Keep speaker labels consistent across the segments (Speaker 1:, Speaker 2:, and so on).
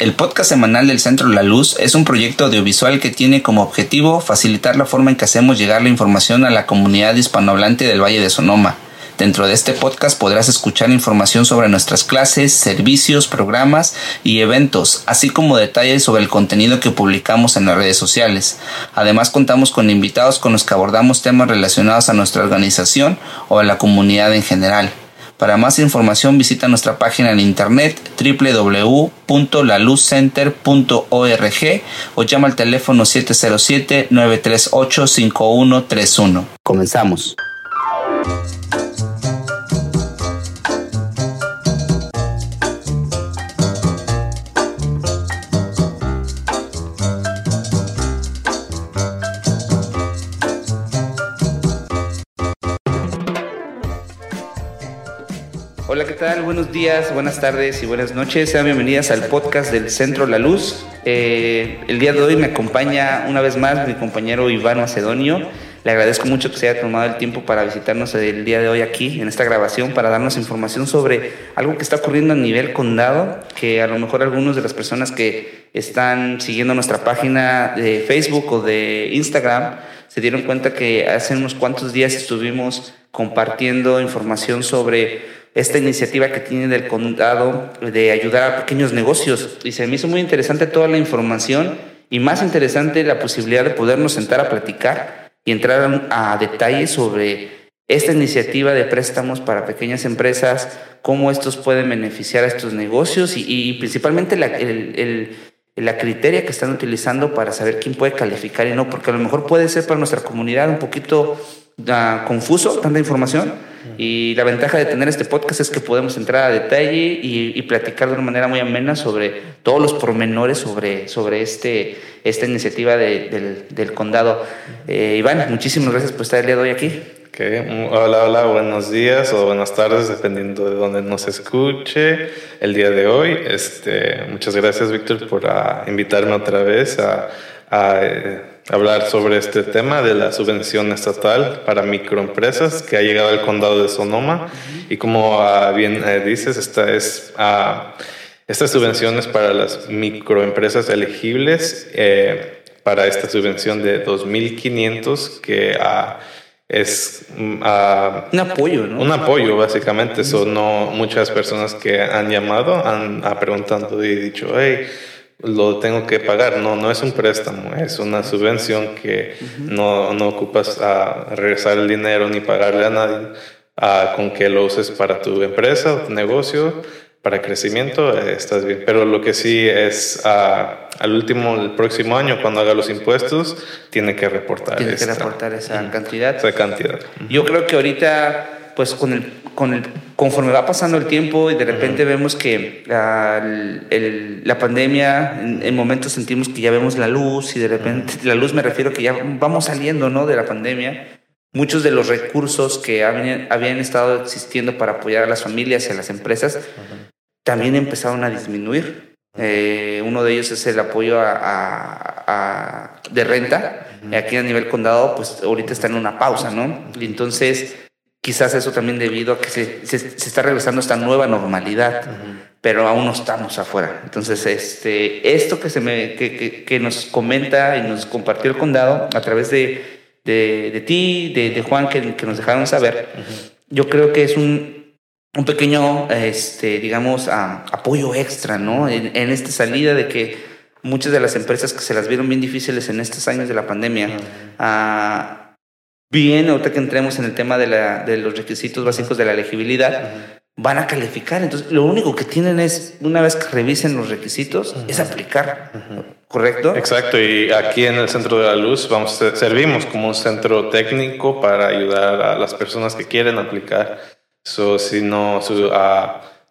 Speaker 1: El podcast semanal del Centro La Luz es un proyecto audiovisual que tiene como objetivo facilitar la forma en que hacemos llegar la información a la comunidad hispanohablante del Valle de Sonoma. Dentro de este podcast podrás escuchar información sobre nuestras clases, servicios, programas y eventos, así como detalles sobre el contenido que publicamos en las redes sociales. Además contamos con invitados con los que abordamos temas relacionados a nuestra organización o a la comunidad en general. Para más información visita nuestra página en internet www.laluzcenter.org o llama al teléfono 707-938-5131. Comenzamos. Hola, ¿qué tal? Buenos días, buenas tardes y buenas noches. Sean bienvenidas al podcast del Centro La Luz. Eh, el día de hoy me acompaña una vez más mi compañero Iván Macedonio. Le agradezco mucho que se haya tomado el tiempo para visitarnos el día de hoy aquí en esta grabación para darnos información sobre algo que está ocurriendo a nivel condado, que a lo mejor algunos de las personas que están siguiendo nuestra página de Facebook o de Instagram se dieron cuenta que hace unos cuantos días estuvimos compartiendo información sobre esta iniciativa que tiene del condado de ayudar a pequeños negocios. Y se me hizo muy interesante toda la información y más interesante la posibilidad de podernos sentar a platicar y entrar a, detalles sobre esta iniciativa de préstamos para pequeñas empresas, cómo estos pueden beneficiar a estos negocios y, principalmente la, el, la criteria que están utilizando para saber quién puede calificar y no, porque a lo mejor puede ser para nuestra comunidad un poquito uh, confuso tanta información y la ventaja de tener este podcast es que podemos entrar a detalle y, platicar de una manera muy amena sobre todos los pormenores sobre, sobre este, esta iniciativa del, del, condado. Eh, Iván, muchísimas gracias por estar el día de hoy aquí.
Speaker 2: Hola, hola, buenos días o buenas tardes, dependiendo de dónde nos escuche el día de hoy. Este, muchas gracias, Víctor, por uh, invitarme otra vez a, a eh, hablar sobre este tema de la subvención estatal para microempresas que ha llegado al condado de Sonoma. Y como ah, bien eh, dices, esta es, uh, esta subvención es para las microempresas elegibles eh, para esta subvención de 2.500 que uh, es
Speaker 1: un apoyo, ¿no?
Speaker 2: Un apoyo, básicamente. Son no, muchas personas que han llamado han, preguntado y dicho, hey, lo tengo que pagar. No, no es un préstamo, es una subvención que no, no ocupas a regresar el dinero ni pagarle a nadie, con que lo uses para tu empresa o tu negocio, para crecimiento, eh, estás bien. Pero lo que sí es al último, el próximo año, cuando haga los impuestos, tiene que reportar.
Speaker 1: Tiene que reportar esa cantidad.
Speaker 2: Esa cantidad.
Speaker 1: Yo creo que ahorita pues con el, con el, conforme va pasando el tiempo y de repente vemos que la, la pandemia, en, momentos sentimos que ya vemos la luz y de repente, la luz me refiero que ya vamos saliendo ¿no? de la pandemia, muchos de los recursos que habían, habían estado existiendo para apoyar a las familias y a las empresas también empezaron a disminuir. Eh, uno de ellos es el apoyo a, a, de renta. Aquí a nivel condado, pues ahorita está en una pausa, ¿no? Y entonces Quizás eso también debido a que se, se, está regresando esta nueva normalidad, pero aún no estamos afuera. Entonces, este, esto que, se me, que, que, nos comenta y nos compartió el condado a través de, de, de ti, de, de Juan, que, que, nos dejaron saber, yo creo que es un, un pequeño, este, digamos, apoyo extra, ¿no? En, en, esta salida de que muchas de las empresas que se las vieron bien difíciles en estos años de la pandemia, bien, ahorita que entremos en el tema de, la, de los requisitos básicos de la elegibilidad, van a calificar. Entonces, lo único que tienen es, una vez que revisen los requisitos, es aplicar. ¿Correcto?
Speaker 2: Exacto. Y aquí en el Centro de la Luz vamos, servimos como un centro técnico para ayudar a las personas que quieren aplicar. So, si no,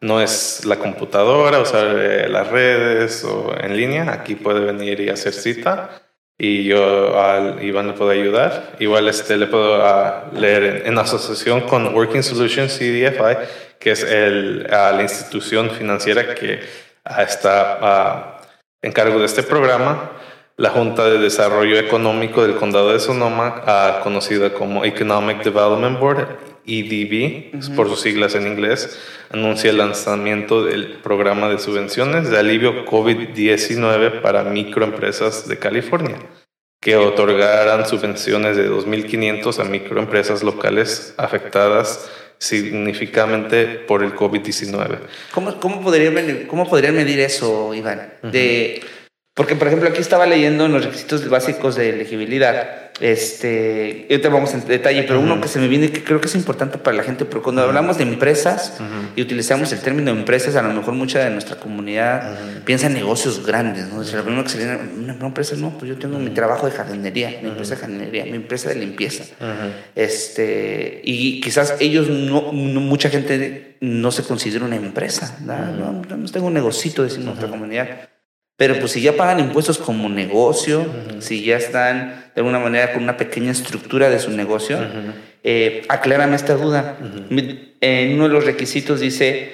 Speaker 2: no es la computadora, usar eh, las redes o en línea, aquí puede venir y hacer cita y yo al Iván le puedo ayudar. Igual este, le puedo uh, leer en, asociación con Working Solutions CDFI, que es el, uh, la institución financiera que uh, está en cargo de este programa. La Junta de Desarrollo Económico del Condado de Sonoma, conocida como Economic Development Board, EDB, por sus siglas en inglés, anuncia el lanzamiento del programa de subvenciones de alivio COVID-19 para microempresas de California, que otorgarán subvenciones de 2.500 a microempresas locales afectadas significativamente por el COVID-19.
Speaker 1: ¿Cómo, cómo, podría, ¿Cómo podrían medir eso, Iván? De porque, por ejemplo, aquí estaba leyendo en los requisitos básicos de elegibilidad. Este, te vamos en detalle, pero uno que se me viene que creo que es importante para la gente, porque cuando hablamos de empresas y utilizamos el término empresas, a lo mejor mucha de nuestra comunidad piensa en negocios grandes, ¿no? lo primero que se viene, una, empresa, no, pues yo tengo mi trabajo de jardinería, mi empresa de jardinería, mi empresa de limpieza. este, y quizás ellos, no, mucha gente no se considera una empresa, ¿no? no, tengo un negocito, decimos nuestra comunidad. Pero pues si ya pagan impuestos como negocio, si ya están de alguna manera con una pequeña estructura de su negocio, eh, aclárame esta duda. En uno de los requisitos dice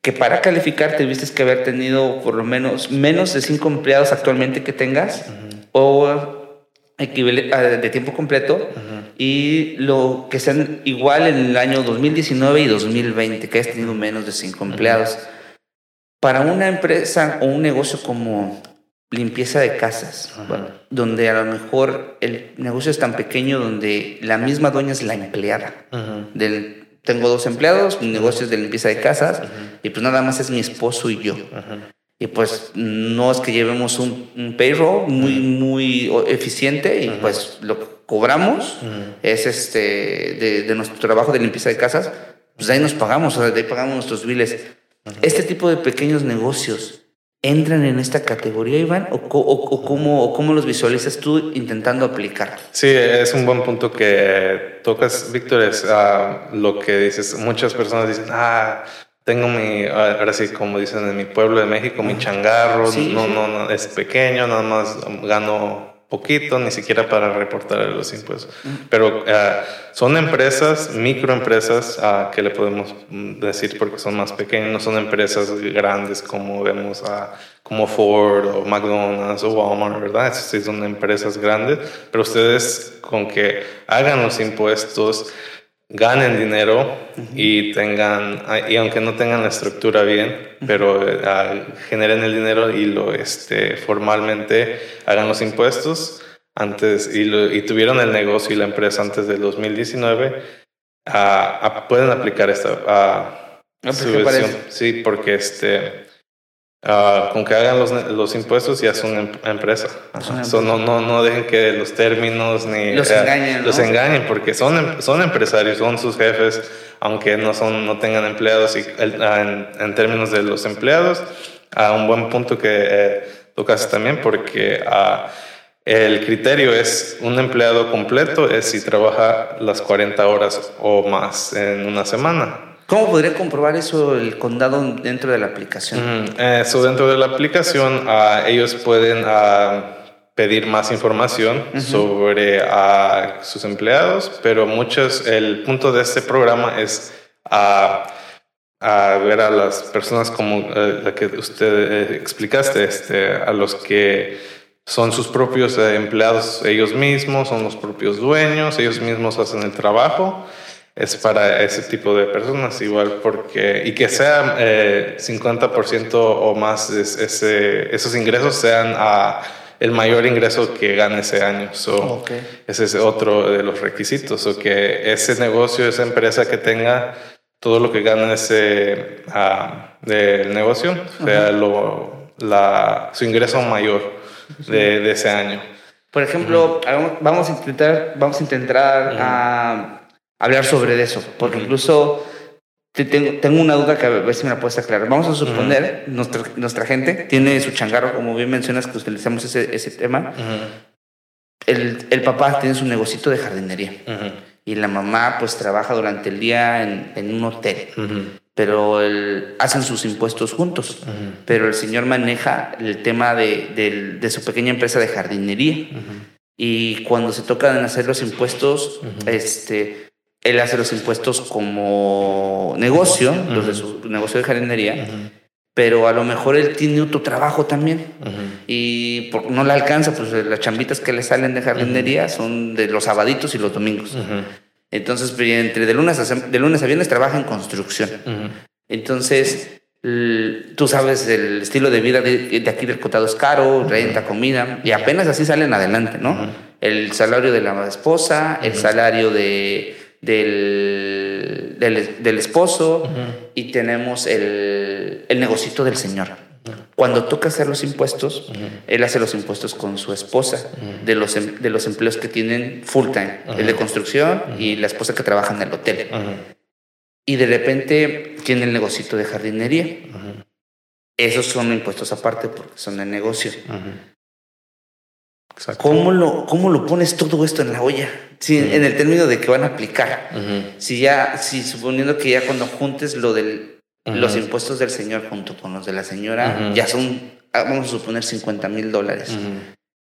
Speaker 1: que para calificar te tuviste que haber tenido por lo menos menos de cinco empleados actualmente que tengas o de tiempo completo y lo que sean igual en el año 2019 y 2020, que hayas tenido menos de cinco empleados. Para una empresa o un negocio como limpieza de casas, donde a lo mejor el negocio es tan pequeño donde la misma dueña es la empleada. del, tengo dos empleados, mi negocio es de limpieza de casas y pues nada más es mi esposo y yo. Y pues no es que llevemos un, payroll muy, muy eficiente y pues lo que cobramos es este de, de, nuestro trabajo de limpieza de casas, pues de ahí nos pagamos, o sea, de ahí pagamos nuestros biles. ¿Este tipo de pequeños negocios entran en esta categoría, Iván? ¿O, o, cómo, cómo, los visualizas tú intentando aplicar?
Speaker 2: Sí, es un buen punto que tocas, Víctor, es ah, lo que dices. Muchas personas dicen, ah, tengo mi, ahora sí, como dicen en mi pueblo de México, mi changarro, no, no, no, es pequeño, nada más gano poquito, ni siquiera para reportar los impuestos. Pero uh, son empresas, microempresas, uh, que le podemos decir porque son más pequeñas, no son empresas grandes como vemos a como Ford o McDonald's o Walmart, ¿verdad? Sí son empresas grandes, pero ustedes con que hagan los impuestos, ganen dinero y tengan, y aunque no tengan la estructura bien, pero eh, generen el dinero y lo este, formalmente hagan los impuestos antes y, y tuvieron el negocio y la empresa antes del 2019, pueden aplicar esta uh, subvención. Sí, porque este, Uh, con que hagan los, los, impuestos ya son em, empresa. no, no, no dejen que los términos ni
Speaker 1: los, engañen,
Speaker 2: los engañen porque son, em, son empresarios, son sus jefes, aunque no, son, no tengan empleados. Y ah, en, en términos de los empleados, a un buen punto que eh, tocas también porque uh, el criterio es un empleado completo es si trabaja las 40 horas o más en una semana.
Speaker 1: ¿Cómo podría comprobar eso el condado dentro de la aplicación?
Speaker 2: Eso dentro de la aplicación, uh, ellos pueden uh, pedir más información sobre uh, sus empleados, pero muchos, el punto de este programa es a ver a las personas como eh, la que usted eh, explicaste, este, a los que son sus propios eh, empleados ellos mismos, son los propios dueños, ellos mismos hacen el trabajo es para ese tipo de personas igual porque y que sea eh, 50% o más ese, esos ingresos sean a el mayor ingreso que gane ese año. So, Ese es otro de los requisitos, o que ese negocio, esa empresa que tenga todo lo que gane ese uh, del negocio, sea lo, la, su ingreso mayor de, de, ese año.
Speaker 1: Por ejemplo, vamos a intentar, vamos a intentar hablar sobre eso, porque incluso tengo, tengo, una duda que a ver si me la puedes aclarar. Vamos a suponer, nuestra, nuestra gente tiene su changarro, como bien mencionas que utilizamos ese, ese tema. el, el, papá tiene su negocito de jardinería y la mamá pues trabaja durante el día en, en un hotel. Pero el, hacen sus impuestos juntos. Pero el señor maneja el tema de, de, de su pequeña empresa de jardinería. Y cuando se tocan hacer los impuestos, este, él hace los impuestos como negocio, los de su negocio de jardinería, pero a lo mejor él tiene otro trabajo también. Y no le alcanza, pues las chambitas que le salen de jardinería son de los sabaditos y los domingos. Entonces, pues, entre de lunes a, de lunes a viernes trabaja en construcción. Entonces, tú sabes, el estilo de vida de, aquí del Cotado es caro, renta, comida, y apenas así salen adelante, ¿no? El salario de la esposa, el salario de, del, del, esposo, y tenemos el, el negocito del señor. Cuando toca hacer los impuestos, él hace los impuestos con su esposa de, los, em, de los empleos que tienen full time, el de construcción y la esposa que trabaja en el hotel. Y de repente tiene el negocito de jardinería. Esos son impuestos aparte porque son de negocio. ¿Cómo, lo, ¿Cómo lo pones todo esto en la olla? En el término de que van a aplicar. Si ya, si suponiendo que ya cuando juntes lo de los impuestos del señor junto con los de la señora, ya son, ah, vamos a suponer, 50 mil dólares.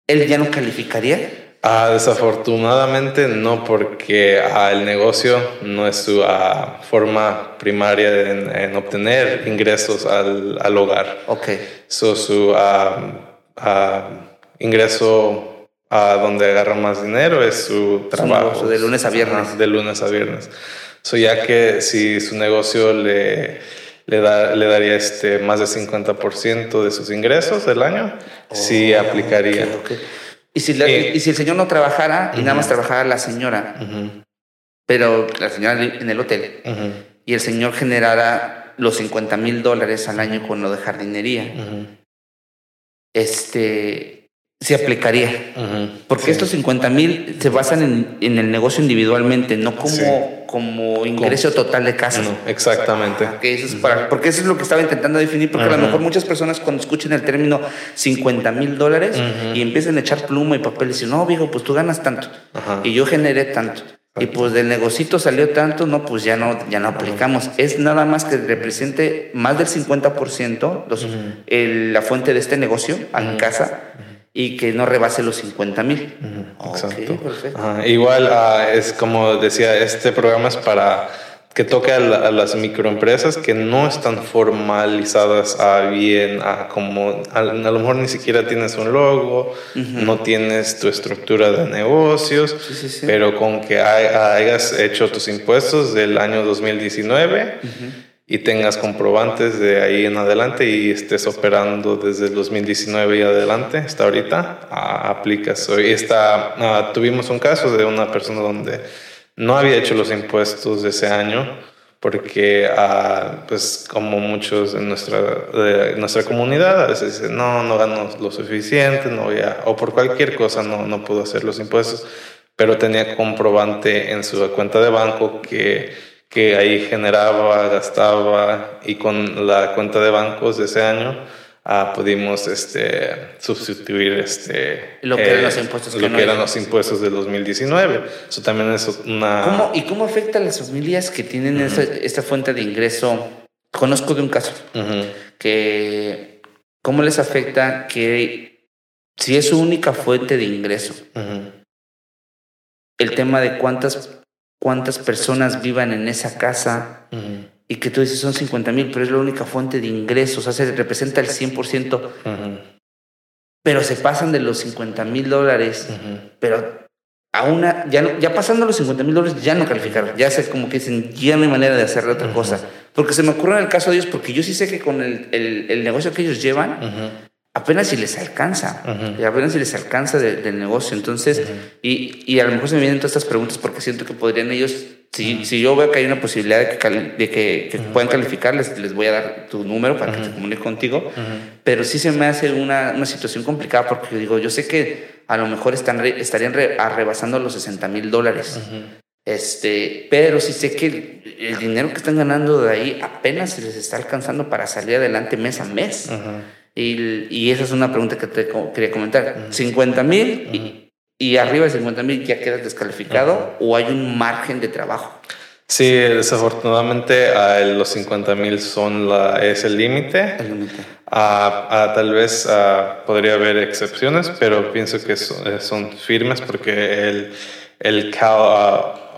Speaker 1: ¿Él ya no calificaría?
Speaker 2: Ah, desafortunadamente no, porque ah, el negocio no es su ah, forma primaria en, obtener ingresos al, al, hogar.
Speaker 1: Ok.
Speaker 2: So, su ingreso a donde agarra más dinero es su trabajo.
Speaker 1: de lunes a viernes.
Speaker 2: de lunes a viernes. So, ya que si su negocio le, le, da, le daría este, más del 50% de sus ingresos del año, sí oh, aplicaría.
Speaker 1: Y si, y si el señor no trabajara y nada más trabajara la señora, pero la señora en el hotel, y el señor generara los 50 mil dólares al año con lo de jardinería, este, se aplicaría. Porque estos 50 mil se basan en, en, el negocio individualmente, no como, como ingreso total de casa.
Speaker 2: exactamente.
Speaker 1: eso es para, porque eso es lo que estaba intentando definir, porque a lo mejor muchas personas cuando escuchen el término 50 mil dólares y empiezan a echar pluma y papel y dicen, no, viejo, pues tú ganas tanto y yo generé tanto. Y pues del negocito salió tanto, no, pues ya no, ya no aplicamos. Es nada más que represente más del 50% los, la fuente de este negocio en casa y que no rebase los 50 mil.
Speaker 2: Exacto. igual ah, es como decía, este programa es para que toque a, las microempresas que no están formalizadas a bien, a como a, lo mejor ni siquiera tienes un logo, no tienes tu estructura de negocios, pero con que hayas hecho tus impuestos del año 2019 y tengas comprobantes de ahí en adelante y estés operando desde el 2019 y adelante, hasta ahorita, aplicas. Hoy está, ah, tuvimos un caso de una persona donde no había hecho los impuestos de ese año porque, ah, pues, como muchos en nuestra, de nuestra comunidad, a veces dicen, no, no gano lo suficiente, no voy a, o por cualquier cosa no, no puedo hacer los impuestos, pero tenía comprobante en su cuenta de banco que que ahí generaba, gastaba y con la cuenta de bancos de ese año ah, pudimos este, sustituir este,
Speaker 1: lo que eran los impuestos,
Speaker 2: lo que, eran los impuestos del 2019. Eso también es una...
Speaker 1: ¿Cómo, ¿Y cómo afecta a las familias que tienen esta, fuente de ingreso? Conozco de un caso que... ¿Cómo les afecta que si es su única fuente de ingreso? El tema de cuántas cuántas personas vivan en esa casa y que tú dices son 50 mil, pero es la única fuente de ingresos, o sea, se representa el 100%, pero se pasan de los 50 mil dólares, pero a una, ya, ya pasando los 50 mil dólares ya no calificaron, ya sé como que dicen, ya no hay manera de hacer otra cosa, porque se me ocurre en el caso de ellos, porque yo sí sé que con el, el, negocio que ellos llevan, apenas si les alcanza, y apenas si les alcanza del negocio. Entonces, y, y, a lo mejor se me vienen todas estas preguntas porque siento que podrían ellos, si, si yo veo que hay una posibilidad de que, de que, puedan calificar, les, les, voy a dar tu número para que se comunique contigo, pero sí se me hace una, una situación complicada porque yo digo, yo sé que a lo mejor están, estarían rebasando los 60 mil dólares. Este, pero sí sé que el, dinero que están ganando de ahí apenas se les está alcanzando para salir adelante mes a mes. Y, y, esa es una pregunta que te quería comentar. 50 mil y, arriba de 50 mil ya quedas descalificado o hay un margen de trabajo.
Speaker 2: Sí, desafortunadamente los 50 mil son la, es el límite. tal vez podría haber excepciones, pero pienso que son, firmes porque el, el,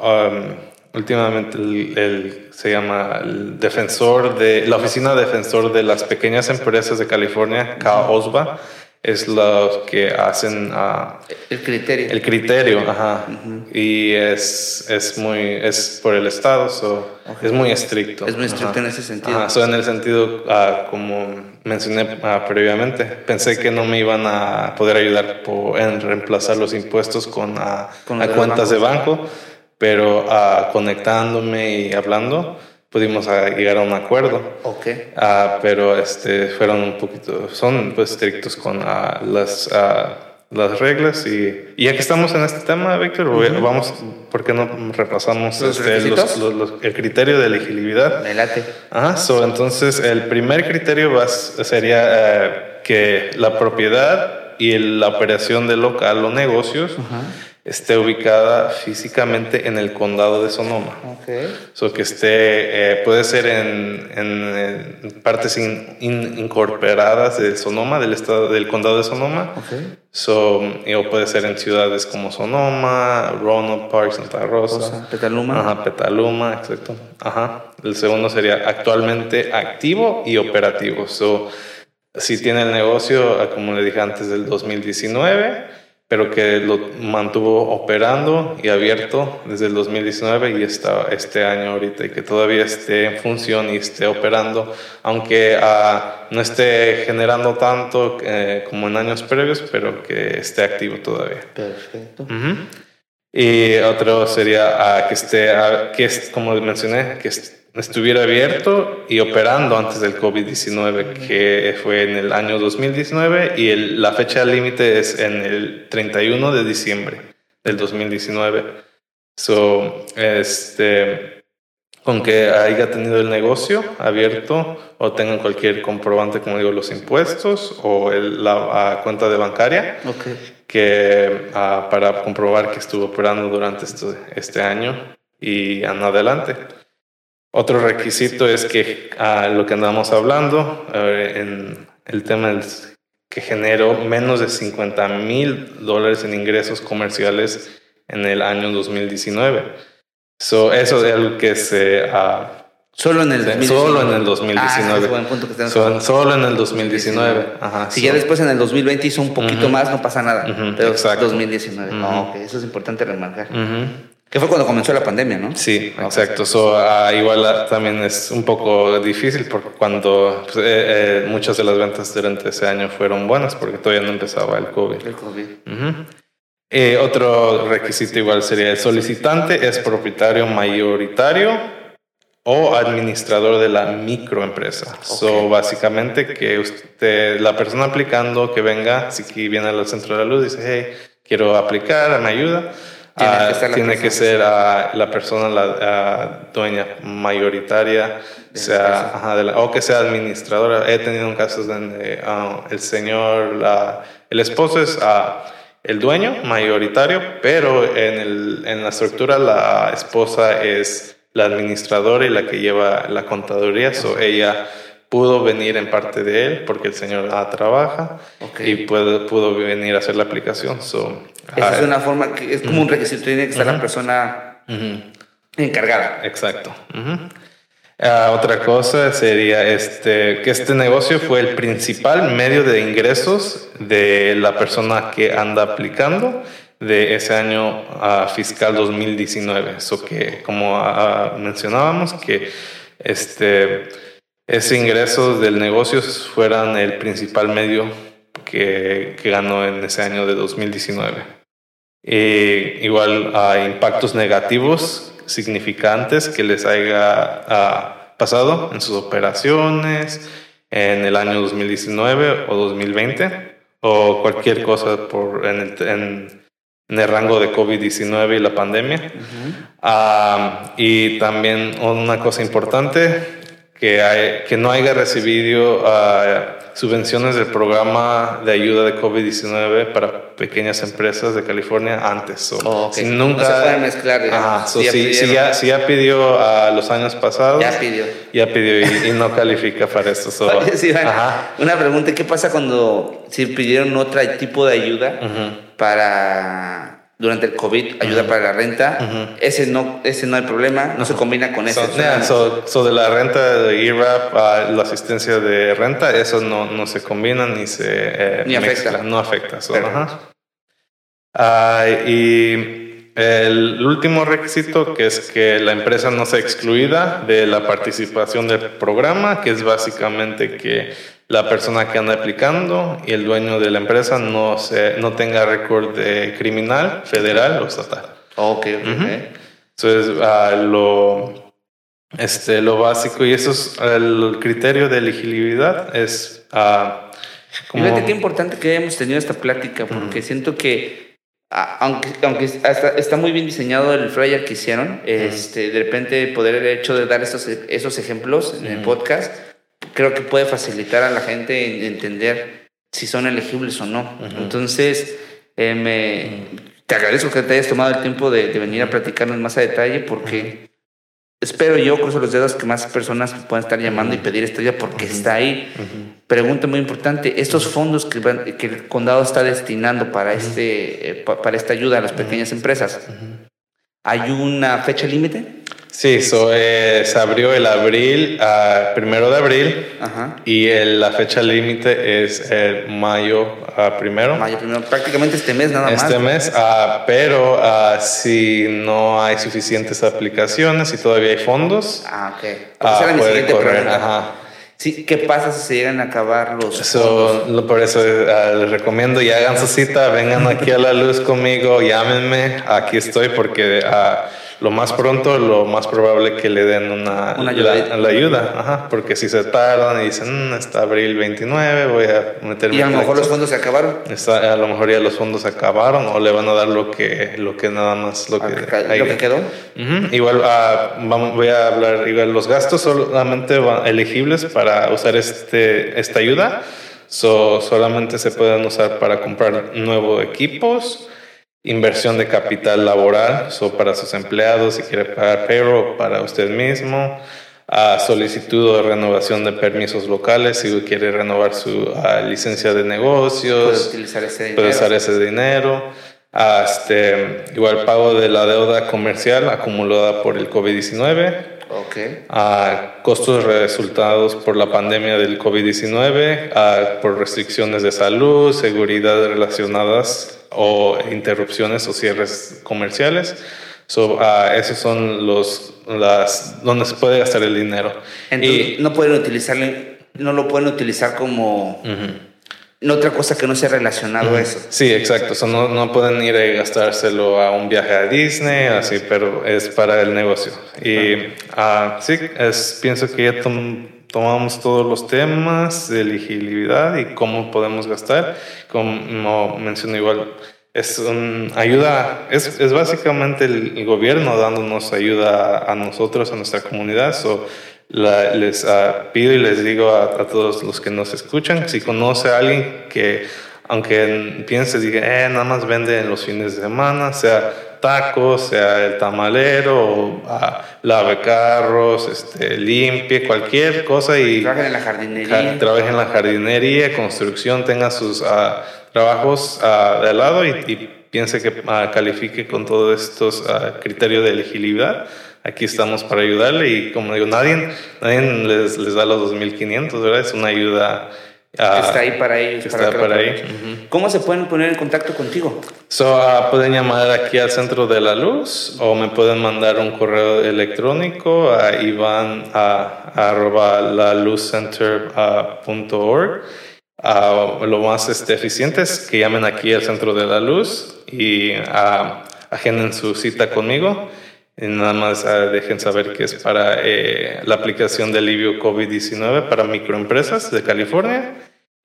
Speaker 2: um, últimamente el, se llama el defensor de la oficina defensor de las pequeñas empresas de California, CAOSBA, es lo que hacen
Speaker 1: uh, el criterio.
Speaker 2: El criterio, ajá. Y es, es muy, es por el Estado, so, es muy estricto.
Speaker 1: Es muy estricto en ese sentido.
Speaker 2: Ajá, so en el sentido, uh, como mencioné uh, previamente, pensé que no me iban a poder ayudar en reemplazar los impuestos con, ¿Con cuentas de banco pero uh, conectándome y hablando pudimos uh, llegar a un acuerdo.
Speaker 1: Ok.
Speaker 2: Uh, pero este, fueron un poquito, son pues estrictos con las, las reglas y, y, ya que estamos en este tema, Víctor, vamos, ¿por qué no repasamos
Speaker 1: ¿Los
Speaker 2: este, el criterio de elegibilidad?
Speaker 1: Me late.
Speaker 2: Ajá, so, entonces el primer criterio va, sería que la propiedad y la operación del local o negocios esté ubicada físicamente en el condado de Sonoma.
Speaker 1: Okay.
Speaker 2: So que esté, eh, puede ser en, en, partes incorporadas de Sonoma, del estado, del condado de Sonoma.
Speaker 1: Okay.
Speaker 2: So, o puede ser en ciudades como Sonoma, Roanoke Park, Santa Rosa.
Speaker 1: Petaluma.
Speaker 2: Ajá, Petaluma, exacto. Ajá. El segundo sería actualmente activo y operativo. So, si tiene el negocio, como le dije antes, del 2019 pero que lo mantuvo operando y abierto desde el 2019 y está este año ahorita y que todavía esté en función y esté operando, aunque uh, no esté generando tanto eh, como en años previos, pero que esté activo todavía.
Speaker 1: Perfecto.
Speaker 2: Uh -huh. Y otro sería uh, que esté, que es, como mencioné, que estuviera abierto y operando antes del COVID-19, que fue en el año 2019 y el, la fecha límite es en el 31 de diciembre del 2019. So, este, con que haya tenido el negocio abierto o tengan cualquier comprobante, como digo, los impuestos o el, la cuenta de bancaria,
Speaker 1: okay.
Speaker 2: que uh, para comprobar que estuvo operando durante este, este año y en adelante. Otro requisito es que a lo que andamos hablando, en el tema que generó menos de 50 mil dólares en ingresos comerciales en el año 2019. So, eso es algo que se... Uh,
Speaker 1: Solo en el 2019.
Speaker 2: Solo en el 2019.
Speaker 1: Ah, es punto que
Speaker 2: so, solo en el 2019. Ajá,
Speaker 1: si so. ya después en el 2020 hizo un poquito uh -huh. más, no pasa nada.
Speaker 2: Uh -huh,
Speaker 1: pero
Speaker 2: exacto.
Speaker 1: 2019.
Speaker 2: Uh -huh.
Speaker 1: no, okay. Eso es importante remarcar. Que fue cuando comenzó la pandemia, ¿no?
Speaker 2: Sí, exacto. So, uh, igual uh, también es un poco difícil porque cuando pues, eh, eh, muchas de las ventas durante ese año fueron buenas porque todavía no empezaba el COVID.
Speaker 1: El COVID.
Speaker 2: Uh -huh. eh, otro requisito igual sería el solicitante es propietario mayoritario o administrador de la microempresa. Okay. So, básicamente que usted, la persona aplicando que venga, si viene al centro de la luz, dice, hey, quiero aplicar, me ayuda
Speaker 1: tiene
Speaker 2: uh,
Speaker 1: que ser, la,
Speaker 2: tiene
Speaker 1: persona.
Speaker 2: que ser uh, la persona, la uh, dueña mayoritaria, sea, ajá, de la, o que sea administradora. He tenido casos donde el señor, la, el esposo es el dueño mayoritario, pero en, el, en la estructura la esposa es la administradora y la que lleva la contaduría. So ella pudo venir en parte de él porque el señor ah, trabaja
Speaker 1: okay.
Speaker 2: y pudo, pudo venir a hacer la aplicación. So,
Speaker 1: Esa ah, es una forma que es como uh -huh. un requisito, tiene que estar uh -huh. la persona
Speaker 2: uh -huh.
Speaker 1: encargada.
Speaker 2: Exacto. Uh, otra cosa sería este, que este negocio fue el principal medio de ingresos de la persona que anda aplicando de ese año fiscal 2019. Eso que, como mencionábamos, que este ese ingreso del negocio fueran el principal medio que, que ganó en ese año de 2019. E igual a impactos negativos significantes que les haya uh, pasado en sus operaciones en el año 2019 o 2020 o cualquier cosa por en el, en, en el rango de COVID-19 y la pandemia.
Speaker 1: Uh -huh.
Speaker 2: uh, y también una cosa importante que, hay, que no haya recibido uh, subvenciones del programa de ayuda de COVID-19 para pequeñas empresas de California antes. So,
Speaker 1: oh, okay.
Speaker 2: si nunca,
Speaker 1: no se puede mezclar.
Speaker 2: Ajá, so, si, si, si, ya, si, ya, pidió a uh, los años pasados.
Speaker 1: Ya pidió.
Speaker 2: Ya pidió y, y no califica para esto. So,
Speaker 1: sí, bueno, una pregunta, ¿qué pasa cuando si pidieron otro tipo de ayuda
Speaker 2: uh -huh.
Speaker 1: para durante el COVID, ayuda para la renta. Ese no ese no hay problema, no se combina con ese.
Speaker 2: So, de la renta de IRAP a la asistencia de renta, eso no, no se combina ni se
Speaker 1: eh, ni afecta.
Speaker 2: no afecta. Ah, y el último requisito que es que la empresa no sea excluida de la participación del programa, que es básicamente que la persona que anda aplicando y el dueño de la empresa no, se, no tenga récord de criminal federal o estatal.
Speaker 1: Ok,
Speaker 2: Entonces, ah, lo, este, lo básico y eso es el criterio de elegibilidad es... Uh,
Speaker 1: como... Fíjate qué importante que hayamos tenido esta plática porque siento que aunque, aunque está, muy bien diseñado el flyer que hicieron, este, de repente poder el hecho de dar esos, esos ejemplos en el podcast, creo que puede facilitar a la gente entender si son elegibles o no. Entonces, eh, me, te agradezco que te hayas tomado el tiempo de, de venir a platicarnos más a detalle porque espero yo, cruzo los dedos, que más personas puedan estar llamando y pedir esta ayuda porque está ahí. Pregunta muy importante, estos fondos que, que, el condado está destinando para, este, eh, para esta ayuda a las pequeñas empresas, ¿hay una fecha límite?
Speaker 2: Sí, so, eh, se abrió el abril, uh, primero de abril, y la fecha límite es el mayo uh, primero.
Speaker 1: Mayo primero, prácticamente este mes nada
Speaker 2: más. Este mes, uh, pero si no hay suficientes aplicaciones y todavía hay fondos,
Speaker 1: ah, okay. puede correr. Ajá. Sí, ¿Qué pasa si se llegan a acabar los
Speaker 2: fondos? Por eso les recomiendo y hagan su cita, vengan aquí a la luz conmigo, llámenme, aquí estoy porque lo más pronto, lo más probable que le den una, ayuda. La, ayuda, Ajá, porque si se tardan y dicen, mm, está abril 29, voy a meterme.
Speaker 1: Y a lo mejor los fondos se acabaron.
Speaker 2: Está, a lo mejor ya los fondos se acabaron o le van a dar lo que, lo que nada más, lo que,
Speaker 1: ¿Lo que quedó.
Speaker 2: Igual ah, vamos, voy a hablar, igual los gastos solamente van elegibles para usar este, esta ayuda. So, solamente se pueden usar para comprar nuevos equipos inversión de capital laboral, so para sus empleados, si quiere pagar payroll para usted mismo, a solicitud de renovación de permisos locales, si quiere renovar su licencia de negocios,
Speaker 1: puede utilizar ese
Speaker 2: dinero. Puede usar ese dinero. este, igual pago de la deuda comercial acumulada por el COVID-19.
Speaker 1: Okay.
Speaker 2: A costos resultados por la pandemia del COVID-19, por restricciones de salud, seguridad relacionadas o interrupciones o cierres comerciales. So, uh, esos son los las donde se puede gastar el dinero.
Speaker 1: y, no pueden utilizarlo, no lo pueden utilizar como otra cosa que no sea relacionado a eso.
Speaker 2: Sí, exacto. no, no, pueden ir a gastárselo a un viaje a Disney, así, pero es para el negocio. Y uh, sí, es, pienso que ya tomamos todos los temas de elegibilidad y cómo podemos gastar. Como mencioné igual, es un, ayuda, es, es básicamente el, gobierno dándonos ayuda a, nosotros, a nuestra comunidad. So, les ah, pido y les digo a, a, todos los que nos escuchan, si conoce a alguien que, aunque piense, diga, eh, nada más vende en los fines de semana, sea tacos, sea el tamalero, uh, lave carros, este, limpie, cualquier cosa y
Speaker 1: trabaje en la jardinería,
Speaker 2: trabaje en la jardinería, construcción, tenga sus uh, trabajos uh, de lado y, piense que califique con todos estos criterios de elegibilidad. Aquí estamos para ayudarle y como digo, nadie, nadie les, les da los 2.500, ¿verdad? Es una ayuda
Speaker 1: Ah, está ahí para ellos.
Speaker 2: Está para, ahí.
Speaker 1: ¿Cómo se pueden poner en contacto contigo?
Speaker 2: So, uh, pueden llamar aquí al Centro de la Luz o me pueden mandar un correo electrónico a ivan a, arroba la lo más este, eficiente es que llamen aquí al Centro de la Luz y agenden su cita conmigo. Nada más dejen saber que es para eh, la aplicación de alivio COVID-19 para microempresas de California.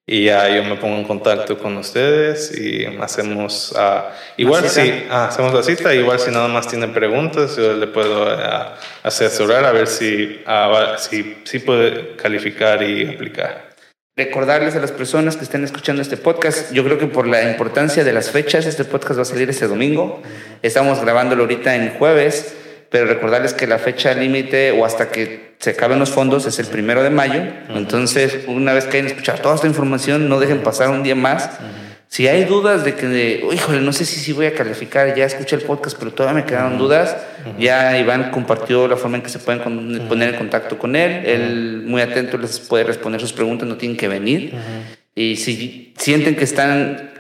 Speaker 2: Y ya yo me pongo en contacto con ustedes y hacemos uh, igual si ah, hacemos la cita igual si nada más tienen preguntas yo le puedo uh, asesorar a ver si, uh, si si puede calificar y aplicar.
Speaker 1: Recordarles a las personas que estén escuchando este podcast yo creo que por la importancia de las fechas este podcast va a salir este domingo. Estamos grabándolo ahorita en jueves pero recordarles que la fecha límite o hasta que se acaben los fondos es el primero de mayo. Entonces, una vez que hayan escuchado toda esta información, no dejen pasar un día más. Si hay dudas de que, híjole, no sé si, si voy a calificar, ya escuché el podcast, pero todavía me quedaron dudas, ya Iván compartió la forma en que se pueden poner en contacto con él, él muy atento les puede responder sus preguntas, no tienen que venir. Y si sienten que están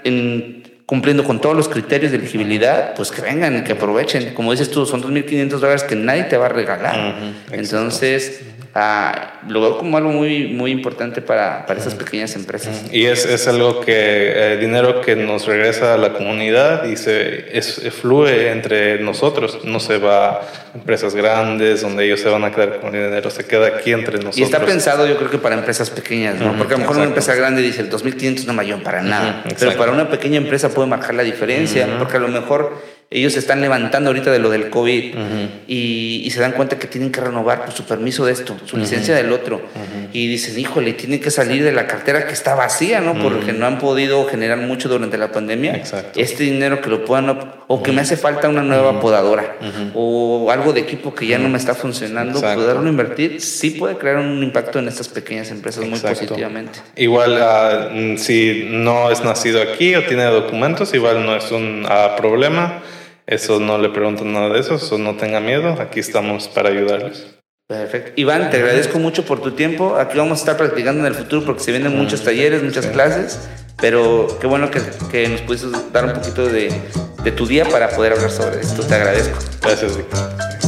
Speaker 1: cumpliendo con todos los criterios de elegibilidad, pues que vengan y que aprovechen. Como dices tú, son 2.500 dólares que nadie te va a regalar. Entonces Ah, lo veo como algo muy, muy importante para, para esas pequeñas empresas.
Speaker 2: Y es, es algo que, eh, dinero que nos regresa a la comunidad y se es, fluye entre nosotros, no se va a empresas grandes donde ellos se van a quedar con el dinero, se queda aquí entre nosotros.
Speaker 1: Y está pensado yo creo que para empresas pequeñas, ¿no? Porque a lo mejor una empresa grande dice el 2.500 no mayor para nada, pero para una pequeña empresa puede marcar la diferencia, porque a lo mejor ellos se están levantando ahorita de lo del COVID y, se dan cuenta que tienen que renovar pues, su permiso de esto, su licencia del otro. Y dicen, híjole, tienen que salir de la cartera que está vacía, ¿no? Porque no han podido generar mucho durante la pandemia. Exacto. Este dinero que lo puedan, o que me hace falta una nueva podadora, o algo de equipo que ya no me está funcionando, poderlo invertir, sí puede crear un impacto en estas pequeñas empresas muy positivamente.
Speaker 2: Igual, ah, si no es nacido aquí o tiene documentos, igual no es un ah, problema eso no le pregunto nada de eso, eso no tenga miedo, aquí estamos para ayudarles.
Speaker 1: Perfecto. Iván, te agradezco mucho por tu tiempo. Aquí vamos a estar practicando en el futuro porque se vienen muchos talleres, muchas clases, pero qué bueno que, que nos pudiste dar un poquito de, de, tu día para poder hablar sobre esto. Te agradezco.
Speaker 2: Gracias, Víctor.